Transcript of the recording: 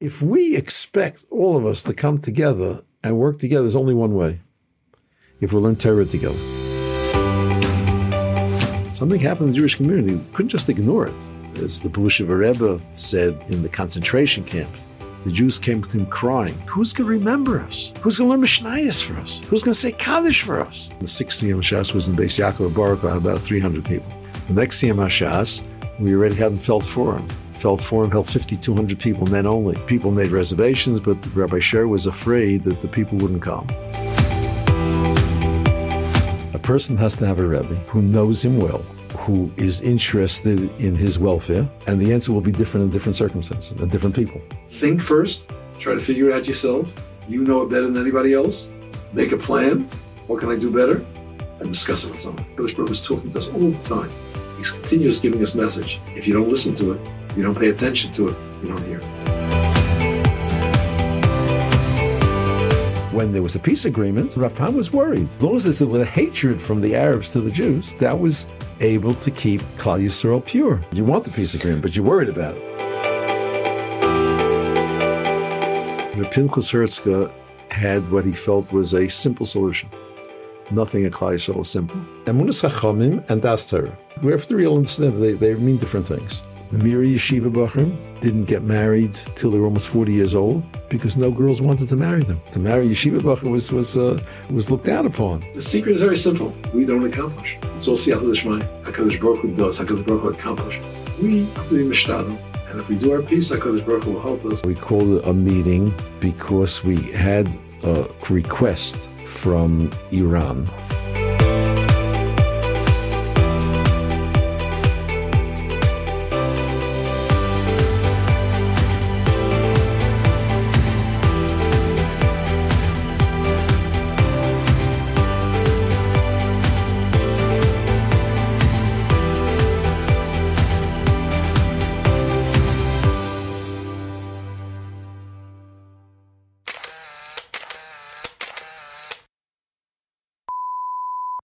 If we expect all of us to come together and work together, there's only one way. If we learn Torah together. Something happened in the Jewish community. We couldn't just ignore it. As the Bluzhever Rebbe said in the concentration camps, the Jews came to him crying, Who's going to remember us? Who's going to learn Mishnayos for us? Who's going to say Kaddish for us? The sixth Siyum Hashas was in Beis Yaakov Baruch, about 300 people. The next Siyum Hashas, we already hadn't felt for Forum. Felt Forum held 5,200 people, men only. People made reservations, but Rabbi Sherer was afraid that the people wouldn't come. A person has to have a Rebbe who knows him well, who is interested in his welfare, and the answer will be different in different circumstances and different people. Think first, try to figure it out yourself. You know it better than anybody else. Make a plan. What can I do better? And discuss it with someone. Baruch is talking to us all the time. He's continuous giving us message. If you don't listen to it, you don't pay attention to it, you don't hear. When there was a peace agreement, Rav was worried. As long as there was hatred from the Arabs to the Jews, that was able to keep Klal Yisrael pure. You want the peace agreement, but you're worried about it. Pinchas Herzka had what he felt was a simple solution. Nothing in Klal Yisrael is simple. Emunas Chachamim and Das Torah. We have to really understand they, they mean different things. The Mir Yeshiva Bachrim didn't get married till they were almost 40 years old because no girls wanted to marry them. To marry Yeshiva Bachrim was, was, uh, was looked down upon. The secret is very simple. We don't accomplish. It's all Siyata Dishmai. HaKadosh Baruch Hu does. HaKadosh Baruch Hu accomplishes. We have to be mishtadel. And if we do our piece, HaKadosh Baruch Hu will help us. We called it a meeting because we had a request from Iran